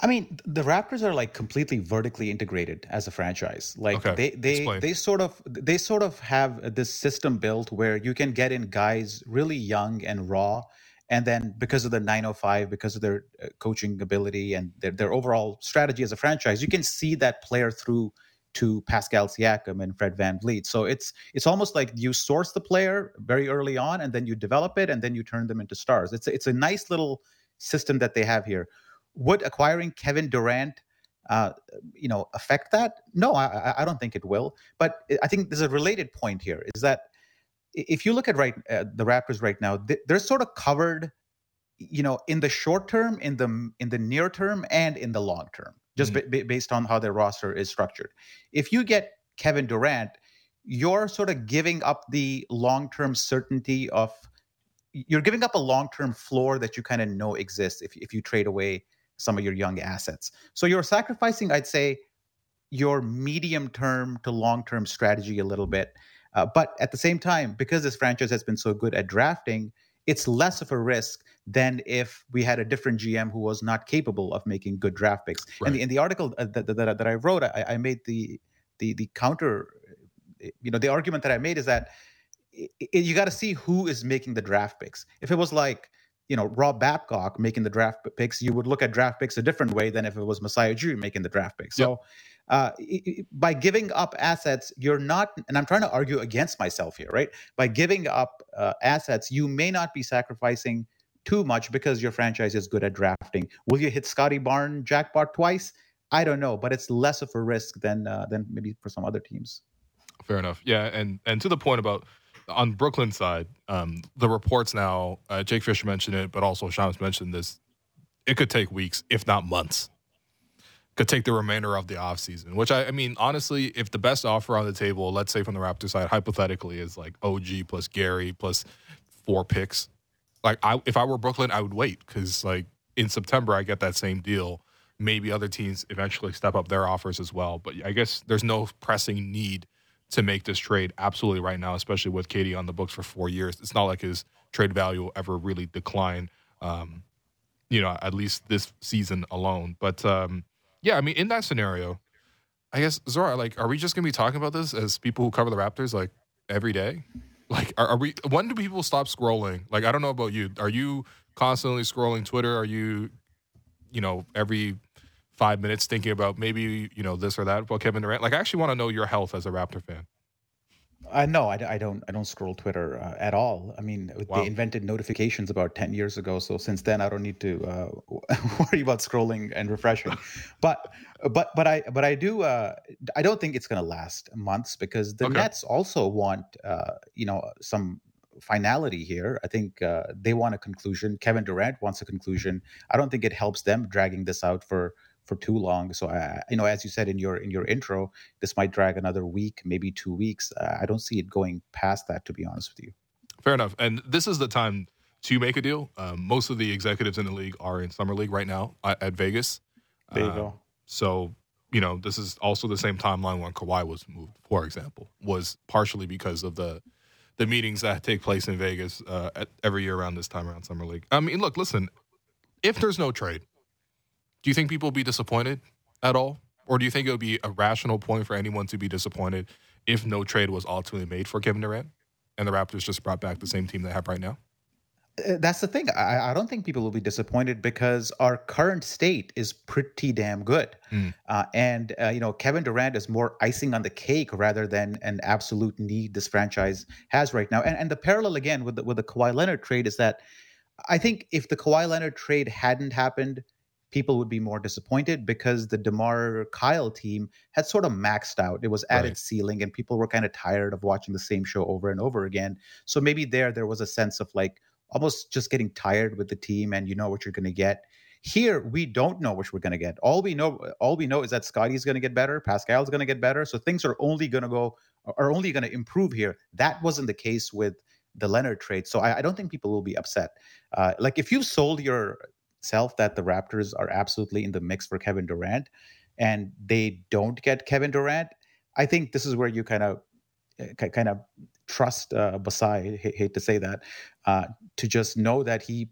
I mean, the Raptors are like completely vertically integrated as a franchise. Like Okay, they they explain. they sort of they sort of have this system built where you can get in guys really young and raw, and then because of the 905, because of their uh, coaching ability and their their overall strategy as a franchise, you can see that player through to Pascal Siakam and Fred VanVleet. So it's it's almost like you source the player very early on, and then you develop it, and then you turn them into stars. It's a, it's a nice little system that they have here. Would acquiring Kevin Durant, uh, you know, affect that? No, I, I- don't think it will. But I think there's a related point here: is that if you look at right uh, the Raptors right now, they're sort of covered, you know, in the short term, in the in the near term, and in the long term, just ba- ba- based on how their roster is structured. If you get Kevin Durant, you're sort of giving up the long term certainty of you're giving up a long term floor that you kind of know exists if, if you trade away some of your young assets. So you're sacrificing, I'd say, your medium term to long term strategy a little bit. Uh, but at the same time, because this franchise has been so good at drafting, it's less of a risk than if we had a different GM who was not capable of making good draft picks. Right. And the, in the article uh, that, that, that I wrote, I, I made the the the counter. You know, the argument that I made is that i i you got to see who is making the draft picks. If it was like you know Rob Babcock making the draft picks, you would look at draft picks a different way than if it was Masai Ujiri making the draft picks. So. Uh, by giving up assets, you're not, and I'm trying to argue against myself here, right? By giving up uh, assets, you may not be sacrificing too much because your franchise is good at drafting. Will you hit Scottie Barn jackpot twice? I don't know, but it's less of a risk than uh, than maybe for some other teams. Fair enough. Yeah, and and to the point about on Brooklyn side, um, the reports now, uh, Jake Fisher mentioned it, but also Shams mentioned this. It could take weeks, if not months. Could take the remainder of the offseason, which I, I mean, honestly, if the best offer on the table, let's say from the Raptor side, hypothetically, is like OG plus Gary plus four picks, like I, if I were Brooklyn, I would wait because like in September I get that same deal. Maybe other teams eventually step up their offers as well, but I guess there's no pressing need to make this trade absolutely right now, especially with KD on the books for four years. It's not like his trade value will ever really decline, um, you know, at least this season alone. But um, yeah, I mean, in that scenario, I guess Zora, like, are we just gonna be talking about this as people who cover the Raptors like every day? Like, are, are we? When do people stop scrolling? Like, I don't know about you. Are you constantly scrolling Twitter? Are you, you know, every five minutes thinking about maybe you know this or that about Kevin Durant? Like, I actually want to know your health as a Raptor fan. Uh, no, I, I don't. I don't scroll Twitter uh, at all. I mean, Wow. they invented notifications about ten years ago, so since then I don't need to uh, worry about scrolling and refreshing. but but but I but I do. Uh, I don't think it's going to last months because the Okay. Nets also want uh, you know some finality here. I think uh, they want a conclusion. Kevin Durant wants a conclusion. I don't think it helps them dragging this out for for too long. So I, you know, as you said in your in your intro, this might drag another week, maybe two weeks. Uh, I don't see it going past that, to be honest with you. Fair enough. And this is the time to make a deal. Um, most of the executives in the league are in summer league right now at, at Vegas. There you Uh, go. So, you know, this is also the same timeline when Kawhi was moved, for example, was partially because of the the meetings that take place in Vegas uh, at, every year around this time around summer league. I mean, look, listen, if there's no trade, do you think people will be disappointed at all? Or do you think it would be a rational point for anyone to be disappointed if no trade was ultimately made for Kevin Durant and the Raptors just brought back the same team they have right now? Uh, That's the thing. I, I don't think people will be disappointed because our current state is pretty damn good. Mm. Uh, and, uh, you know, Kevin Durant is more icing on the cake rather than an absolute need this franchise has right now. And, and the parallel again with the, with the Kawhi Leonard trade is that I think if the Kawhi Leonard trade hadn't happened, people would be more disappointed because the DeMar Kyle team had sort of maxed out. It was at Right. its ceiling and people were kind of tired of watching the same show over and over again. So maybe there there was a sense of like almost just getting tired with the team and you know what you're going to get. Here we don't know what we're going to get. All we know all we know is that Scottie's going to get better, Pascal's going to get better, so things are only going to go are only going to improve here. That wasn't the case with the Leonard trade. So I, I don't think people will be upset. Uh, like if you sold yourself that the Raptors are absolutely in the mix for Kevin Durant, and they don't get Kevin Durant, I think this is where you kind of kind of trust uh, Masai. H- hate to say that, uh, to just know that he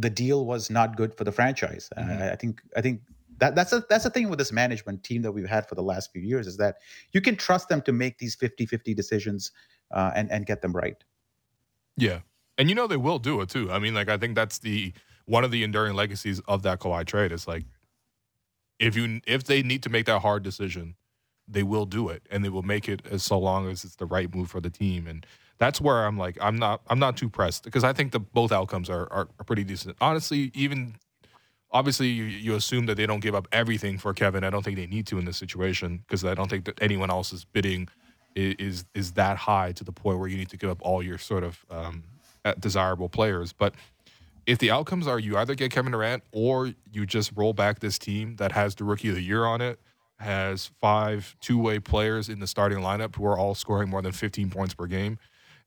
the deal was not good for the franchise. Mm-hmm. I, I think I think that that's a that's the thing with this management team that we've had for the last few years is that you can trust them to make these 50-50 decisions uh, and and get them right. Yeah, and you know they will do it too. I mean, like I think that's the one of the enduring legacies of that Kawhi trade is like if you if they need to make that hard decision, they will do it and they will make it as so long as it's the right move for the team and that's where I'm like I'm not I'm not too pressed because I think the both outcomes are, are, are pretty decent. Honestly, even obviously you, you, assume that they don't give up everything for Kevin. I don't think they need to in this situation because I don't think that anyone else's bidding is, is, is that high to the point where you need to give up all your sort of um, desirable players. But if the outcomes are you either get Kevin Durant or you just roll back this team that has the rookie of the year on it, has five two way players in the starting lineup who are all scoring more than 15 points per game.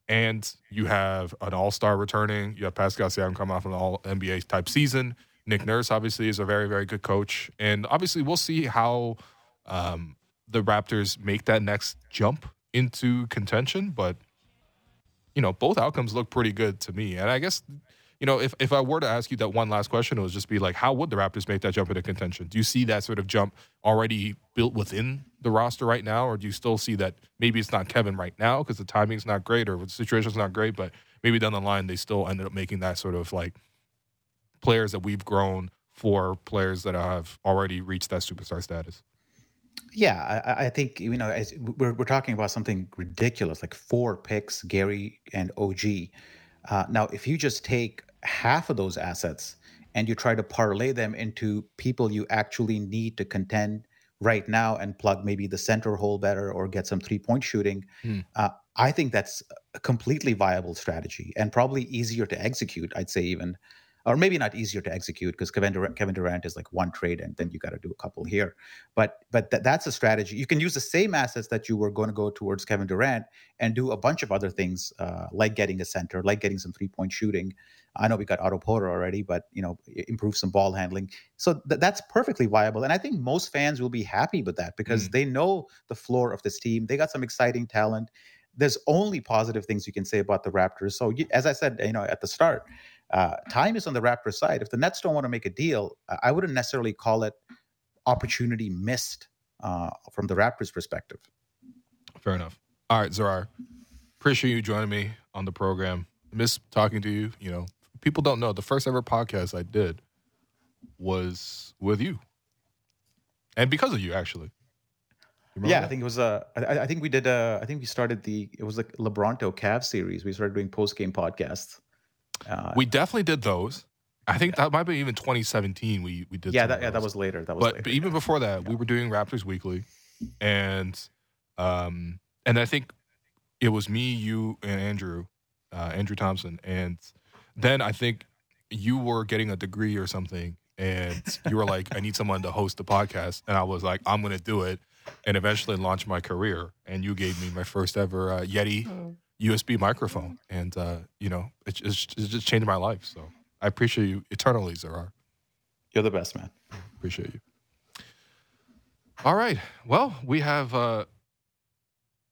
And you have an all star returning. You have Pascal Siakam coming off an all NBA type season. Nick Nurse obviously is a very, very good coach. And obviously, we'll see how um, the Raptors make that next jump into contention. But, you know, both outcomes look pretty good to me. And I guess you know, if, if I were to ask you that one last question, it would just be like, how would the Raptors make that jump into contention? Do you see that sort of jump already built within the roster right now, or do you still see that maybe it's not Kevin right now because the timing's not great or the situation's not great, but maybe down the line they still ended up making that sort of like players that we've grown for players that have already reached that superstar status? Yeah, I, I, think you know we're we're talking about something ridiculous like four picks, Gary and OG. Uh, now, if you just take half of those assets and you try to parlay them into people you actually need to contend right now and plug maybe the center hole better or get some three point shooting, hmm. uh, I think that's a completely viable strategy and probably easier to execute, I'd say, even or maybe not easier to execute because Kevin Durant, Kevin Durant is like one trade and then you got to do a couple here. But but th- that's a strategy. You can use the same assets that you were going to go towards Kevin Durant and do a bunch of other things uh, like getting a center, like getting some three point shooting. I know we got Otto Porter already, but you know improve some ball handling. So th- that's perfectly viable, and I think most fans will be happy with that because mm. they know the floor of this team. They got some exciting talent. There's only positive things you can say about the Raptors. So as I said, you know at the start uh, time is on the Raptors side. If the Nets don't want to make a deal, I wouldn't necessarily call it opportunity missed uh, from the Raptors' perspective. Fair enough. All right, Zarar, appreciate you joining me on the program. Miss talking to you. You know, people don't know the first ever podcast I did was with you, and because of you, actually. Yeah, that? I think it was. Uh, I, I think we did. Uh, I think we started the. It was like LeBronto Cavs series. We started doing post game podcasts. Uh, we definitely did those. I think yeah. that might be even 2017. We we did. Yeah, that, yeah, that was later. That was. But, later, but even before that, yeah. we were doing Raptors Weekly, and um, and I think it was me, you, and Andrew, uh, Andrew Thompson, and then I think you were getting a degree or something, and you were like, "I need someone to host the podcast," and I was like, "I'm going to do it," and eventually launch my career. And you gave me my first ever uh, Yeti. USB microphone, and uh, you know, it, it's, it's just changed my life. So I appreciate you eternally, Zarar. You're the best, man. Appreciate you. All right. Well, we have, uh,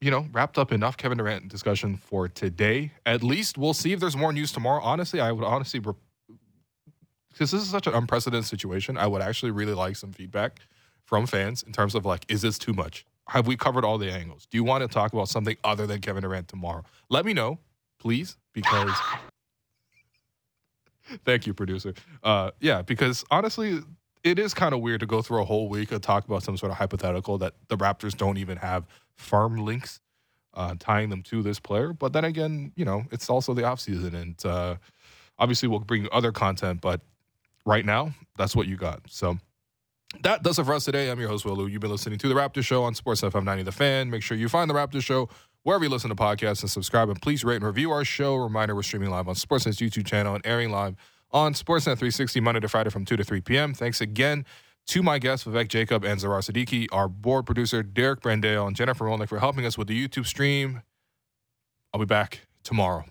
you know, wrapped up enough Kevin Durant discussion for today. At least we'll see if there's more news tomorrow. Honestly, I would honestly, because this is such an unprecedented situation, I would actually really like some feedback from fans in terms of like, is this too much? Have we covered all the angles? Do you want to talk about something other than Kevin Durant tomorrow? Let me know, please, because thank you, producer. Uh, yeah, because honestly, it is kind of weird to go through a whole week of talk about some sort of hypothetical that the Raptors don't even have firm links uh, tying them to this player. But then again, you know, it's also the offseason, and uh, obviously we'll bring other content. But right now, that's what you got. So that does it for us today. I'm your host, Will Lou. You've been listening to The Raptor Show on Sportsnet 590 The Fan. Make sure you find The Raptor Show wherever you listen to podcasts and subscribe. And please rate and review our show. Reminder, we're streaming live on Sportsnet's YouTube channel and airing live on Sportsnet 360 Monday to Friday from 2 to 3 p.m. Thanks again to my guests, Vivek Jacob and Zarar Siddiqi, our board producer, Derek Brandale, and Jennifer Rolnick for helping us with the YouTube stream. I'll be back tomorrow.